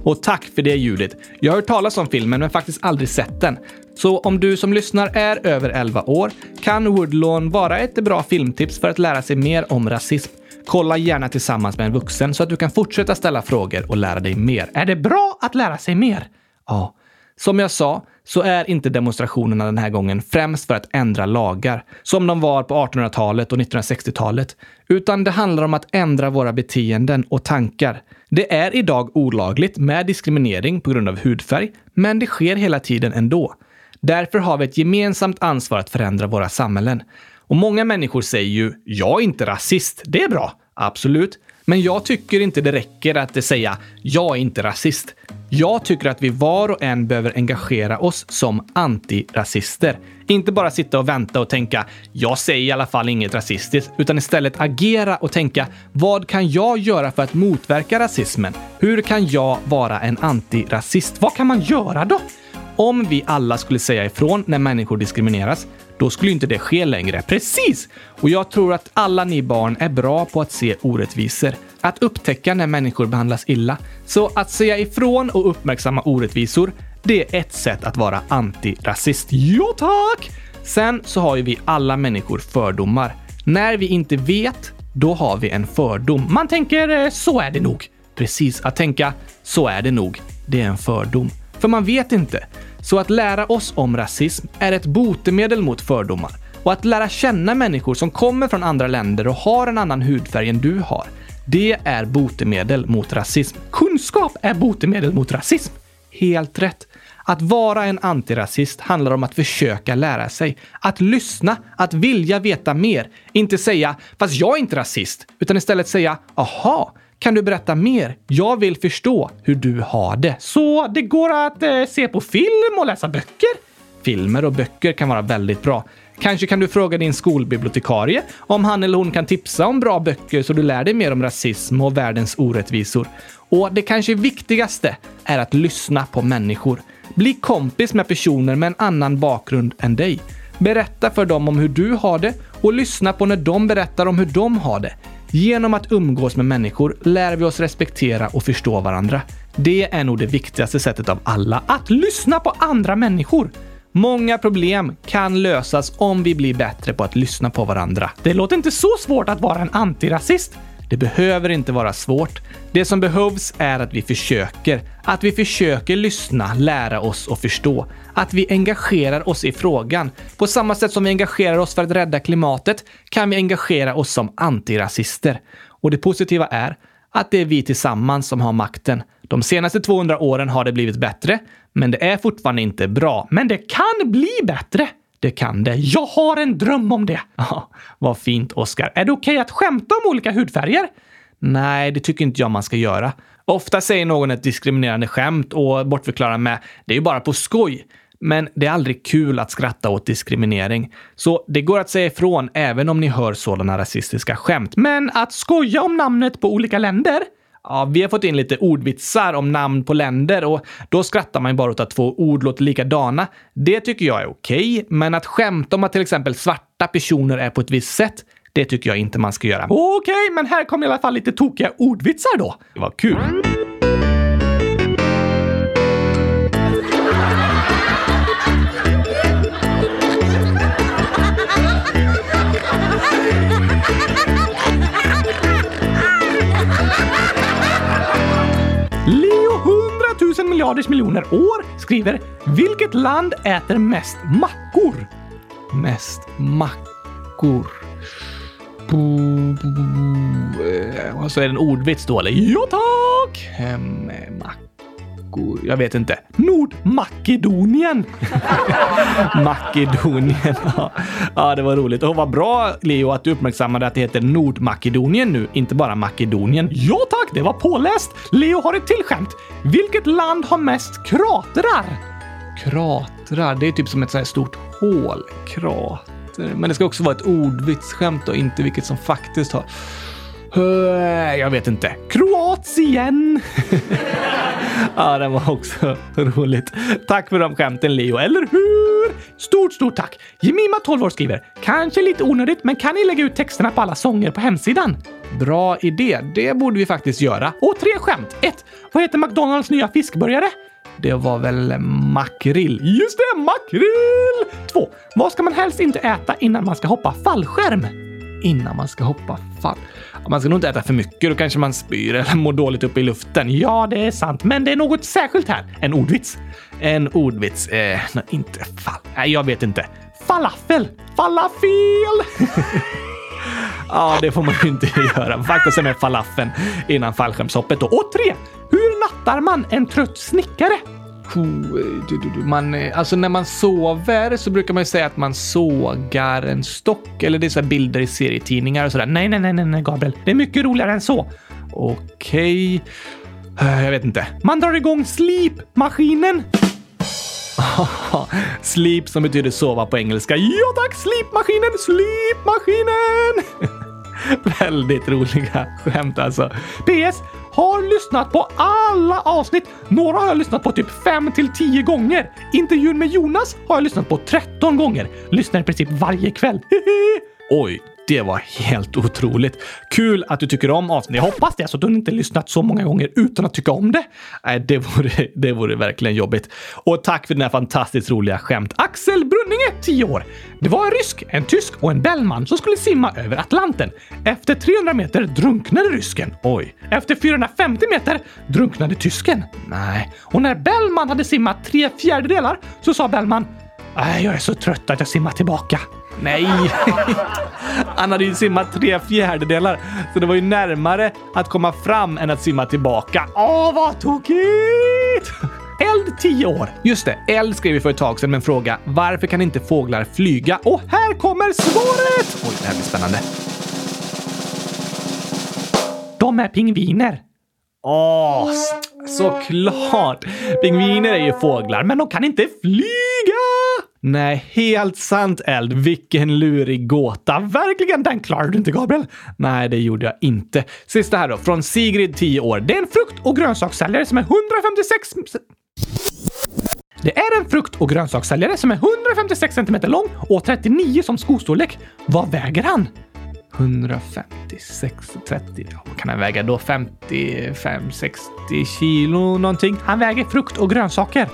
Och tack för det ljudet. Jag har hört talas om filmen men faktiskt aldrig sett den. Så om du som lyssnar är över 11 år kan Woodlawn vara ett bra filmtips för att lära sig mer om rasism. Kolla gärna tillsammans med en vuxen så att du kan fortsätta ställa frågor och lära dig mer. Är det bra att lära sig mer? Ja. Som jag sa så är inte demonstrationerna den här gången främst för att ändra lagar, som de var på 1800-talet och 1960-talet, utan det handlar om att ändra våra beteenden och tankar. Det är idag olagligt med diskriminering på grund av hudfärg, men det sker hela tiden ändå. Därför har vi ett gemensamt ansvar att förändra våra samhällen. Och många människor säger ju “jag är inte rasist”. Det är bra. Absolut. Men jag tycker inte det räcker att säga “jag är inte rasist”. Jag tycker att vi var och en behöver engagera oss som antirasister. Inte bara sitta och vänta och tänka “jag säger i alla fall inget rasistiskt”, utan istället agera och tänka “vad kan jag göra för att motverka rasismen? Hur kan jag vara en antirasist? Vad kan man göra då?” Om vi alla skulle säga ifrån när människor diskrimineras, då skulle inte det ske längre. Precis! Och jag tror att alla ni barn är bra på att se orättvisor. Att upptäcka när människor behandlas illa. Så att säga ifrån och uppmärksamma orättvisor, det är ett sätt att vara antirasist. Jo tack! Sen så har ju vi alla människor fördomar. När vi inte vet, då har vi en fördom. Man tänker eh, “så är det nog”. Precis, att tänka “så är det nog”, det är en fördom. För man vet inte. Så att lära oss om rasism är ett botemedel mot fördomar. Och att lära känna människor som kommer från andra länder och har en annan hudfärg än du har, det är botemedel mot rasism. Kunskap är botemedel mot rasism. Helt rätt. Att vara en antirasist handlar om att försöka lära sig. Att lyssna, att vilja veta mer. Inte säga “fast jag är inte rasist”, utan istället säga “aha, kan du berätta mer? Jag vill förstå hur du har det. Så det går att eh, se på film och läsa böcker? Filmer och böcker kan vara väldigt bra. Kanske kan du fråga din skolbibliotekarie om han eller hon kan tipsa om bra böcker så du lär dig mer om rasism och världens orättvisor. Och det kanske viktigaste är att lyssna på människor. Bli kompis med personer med en annan bakgrund än dig. Berätta för dem om hur du har det och lyssna på när de berättar om hur de har det. Genom att umgås med människor lär vi oss respektera och förstå varandra. Det är nog det viktigaste sättet av alla, att lyssna på andra människor. Många problem kan lösas om vi blir bättre på att lyssna på varandra. Det låter inte så svårt att vara en antirasist. Det behöver inte vara svårt. Det som behövs är att vi försöker. Att vi försöker lyssna, lära oss och förstå. Att vi engagerar oss i frågan. På samma sätt som vi engagerar oss för att rädda klimatet kan vi engagera oss som antirasister. Och det positiva är att det är vi tillsammans som har makten. De senaste 200 åren har det blivit bättre, men det är fortfarande inte bra. Men det kan bli bättre! Det kan det. Jag har en dröm om det! Ja, vad fint, Oskar. Är det okej okay att skämta om olika hudfärger? Nej, det tycker inte jag man ska göra. Ofta säger någon ett diskriminerande skämt och bortförklarar med “det är ju bara på skoj”. Men det är aldrig kul att skratta åt diskriminering. Så det går att säga ifrån även om ni hör sådana rasistiska skämt. Men att skoja om namnet på olika länder? Ja, vi har fått in lite ordvitsar om namn på länder och då skrattar man ju bara åt att två ord låter likadana. Det tycker jag är okej, men att skämta om att till exempel svarta personer är på ett visst sätt, Det tycker jag inte man ska göra. Okej, men här kommer i alla fall lite tokiga ordvitsar då. Det var kul. Miljarders miljoner år skriver Vilket land äter mest mackor? Mest mackor. Bo- bo- bo- eh, Och så är det en ordvits då, eller? Ja tack! Ehm, mackor. Jag vet inte. Nordmakedonien. Makedonien. Ja. ja, det var roligt. Och vad bra, Leo, att du uppmärksammade att det heter Nordmakedonien nu, inte bara Makedonien. Ja tack, det var påläst. Leo har ett till skämt. Vilket land har mest kratrar? Kratrar, det är typ som ett så här stort hål. Krater. Men det ska också vara ett ordvitsskämt och inte vilket som faktiskt har... Eh, jag vet inte. Kroatien! ja, det var också roligt. Tack för de skämten, Leo. Eller hur? Stort, stort tack! Jemima, 12 år, skriver “Kanske lite onödigt, men kan ni lägga ut texterna på alla sånger på hemsidan?” Bra idé. Det borde vi faktiskt göra. Och tre skämt. 1. Vad heter McDonalds nya fiskburgare? Det var väl makrill? Just det, makrill! 2. Vad ska man helst inte äta innan man ska hoppa fallskärm? Innan man ska hoppa fall... Man ska nog inte äta för mycket, då kanske man spyr eller mår dåligt uppe i luften. Ja, det är sant, men det är något särskilt här. En ordvits. En ordvits. Eh, nej, inte fall. Nej, jag vet inte. Falafel! Falafel! Ja, det får man ju inte göra. Vakta sig med falafeln innan fallskärmshoppet. då. Och tre! Hur nattar man en trött snickare? Man, eh, alltså när man sover så brukar man ju säga att man sågar en stock. Eller det är så här bilder i serietidningar och sådär. Nej, nej, nej, nej, Gabriel. Det är mycket roligare än så. Okej. Eh, jag vet inte. Man drar igång slipmaskinen. Sleep som betyder sova på engelska. Ja tack, slipmaskinen, slipmaskinen! Väldigt roliga skämt alltså. PS. Har lyssnat på alla avsnitt. Några har jag lyssnat på typ 5 till 10 gånger. Intervjun med Jonas har jag lyssnat på 13 gånger. Lyssnar i princip varje kväll. Oj, det var helt otroligt. Kul att du tycker om avsnittet. Jag hoppas det, så att du inte lyssnat så många gånger utan att tycka om det. Nej, det vore, det vore verkligen jobbigt. Och tack för dina fantastiskt roliga skämt. Axel Brunninge, 10 år. Det var en rysk, en tysk och en Bellman som skulle simma över Atlanten. Efter 300 meter drunknade rysken. Oj. Efter 450 meter drunknade tysken. Nej. Och när Bellman hade simmat tre fjärdedelar så sa Bellman Nej, jag är så trött att jag simmar tillbaka. Nej! Han hade ju simmat tre fjärdedelar, så det var ju närmare att komma fram än att simma tillbaka. Åh, vad tokigt! Eld 10 år. Just det, Eld skrev vi för ett tag sedan med en fråga. Varför kan inte fåglar flyga? Och här kommer svaret! Oj, det här blir spännande. De är pingviner. Åh, såklart! Pingviner är ju fåglar, men de kan inte flyga! Nej, helt sant Eld. Vilken lurig gåta. Verkligen, den klarade du inte Gabriel. Nej, det gjorde jag inte. Sista här då, från Sigrid, 10 år. Det är en frukt och grönsakssäljare som är 156... Det är en frukt och grönsakssäljare som är 156 cm lång och 39 som skostorlek. Vad väger han? 156, 30, ja, vad kan han väga då? 55, 60 kilo någonting. Han väger frukt och grönsaker.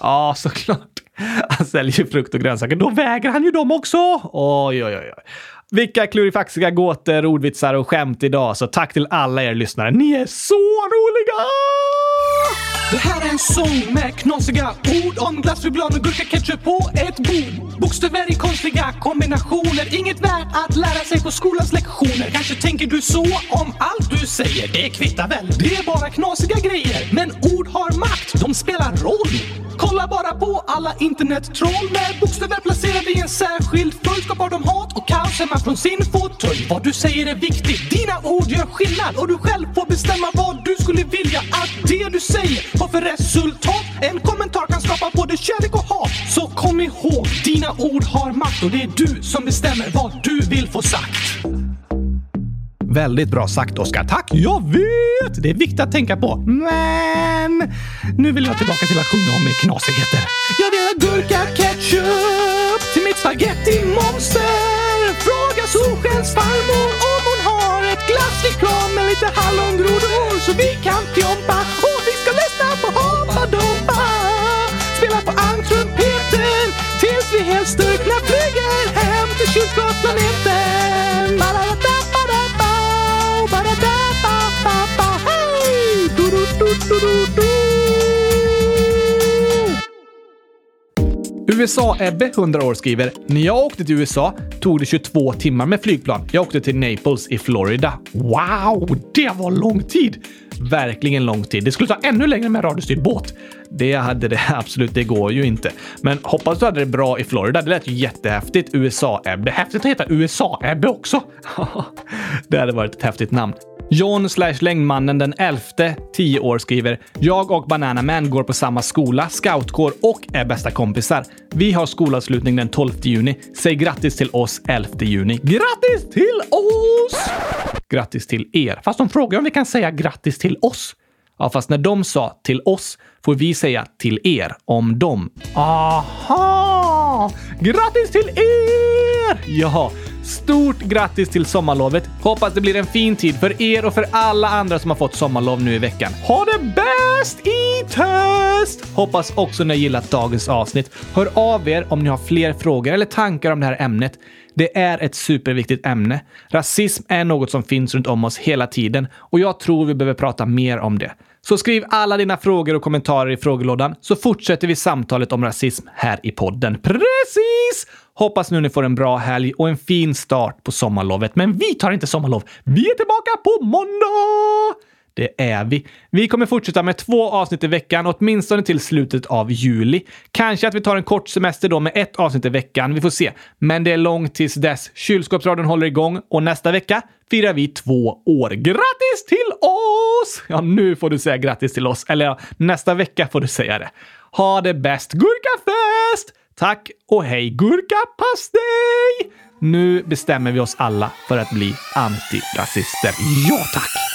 Ja, såklart. Han säljer ju frukt och grönsaker. Då väger han ju dem också. Oj, oj, oj. oj. Vilka klurifaxiga gåtor, ordvitsar och skämt idag. Så tack till alla er lyssnare. Ni är så roliga! Det här är en sång med knasiga ord om glass, choklad och gurka ketchup på ett bord. Bokstäver i konstiga kombinationer, inget värt att lära sig på skolans lektioner. Kanske tänker du så om allt du säger, det kvittar väl. Det är bara knasiga grejer, men ord har makt, de spelar roll. Kolla på alla internettroll med bokstäver placerade i en särskild följd skapar de hat och kaos hemma från sin fåtölj. Vad du säger är viktigt, dina ord gör skillnad och du själv får bestämma vad du skulle vilja att det du säger har för resultat. En kommentar kan skapa både kärlek och hat. Så kom ihåg, dina ord har makt och det är du som bestämmer vad du vill få sagt. Väldigt bra sagt, Oskar. Tack! Jag vet! Det är viktigt att tänka på. Men nu vill jag tillbaka till att sjunga om knasigheter. Jag vill ha gurka ketchup till mitt spaghetti-monster fråga Solskens farmor om hon har ett glasslikör med lite hallongrodor så vi kan fjompa och vi ska lyssna på Hoppa Dompa. Spela på almtrumpeten tills vi helt styrkna flyger hem till kylskåpsplaneten. USA-Ebbe, 100 år, skriver “När jag åkte till USA tog det 22 timmar med flygplan. Jag åkte till Naples i Florida. Wow, det var lång tid! Verkligen lång tid. Det skulle ta ännu längre med radiostyrd båt. Det hade det absolut, det går ju inte. Men hoppas du hade det bra i Florida. Det lät ju jättehäftigt. USA-Ebbe. Häftigt att heta USA-Ebbe också. det hade varit ett häftigt namn. John slash längdmannen den 11, 10 år, skriver “Jag och Banana Man går på samma skola, scoutkår och är bästa kompisar. Vi har skolavslutning den 12 juni. Säg grattis till oss 11 juni. Grattis till oss! Grattis till er. Fast de frågar om vi kan säga grattis till oss. Ja, fast när de sa till oss får vi säga till er om dem. Aha! Grattis till er! Jaha, stort grattis till sommarlovet. Hoppas det blir en fin tid för er och för alla andra som har fått sommarlov nu i veckan. Ha det bäst i test! Hoppas också ni har gillat dagens avsnitt. Hör av er om ni har fler frågor eller tankar om det här ämnet. Det är ett superviktigt ämne. Rasism är något som finns runt om oss hela tiden och jag tror vi behöver prata mer om det. Så skriv alla dina frågor och kommentarer i frågelådan så fortsätter vi samtalet om rasism här i podden. Precis! Hoppas nu ni får en bra helg och en fin start på sommarlovet. Men vi tar inte sommarlov. Vi är tillbaka på måndag! Det är vi. Vi kommer fortsätta med två avsnitt i veckan, åtminstone till slutet av juli. Kanske att vi tar en kort semester då med ett avsnitt i veckan. Vi får se. Men det är långt tills dess. Kylskåpsradion håller igång och nästa vecka firar vi två år. Grattis till oss! Ja, nu får du säga grattis till oss. Eller ja, nästa vecka får du säga det. Ha det bäst! Gurkafest! Tack och hej gurkapastej! Nu bestämmer vi oss alla för att bli antirasister. Ja, tack!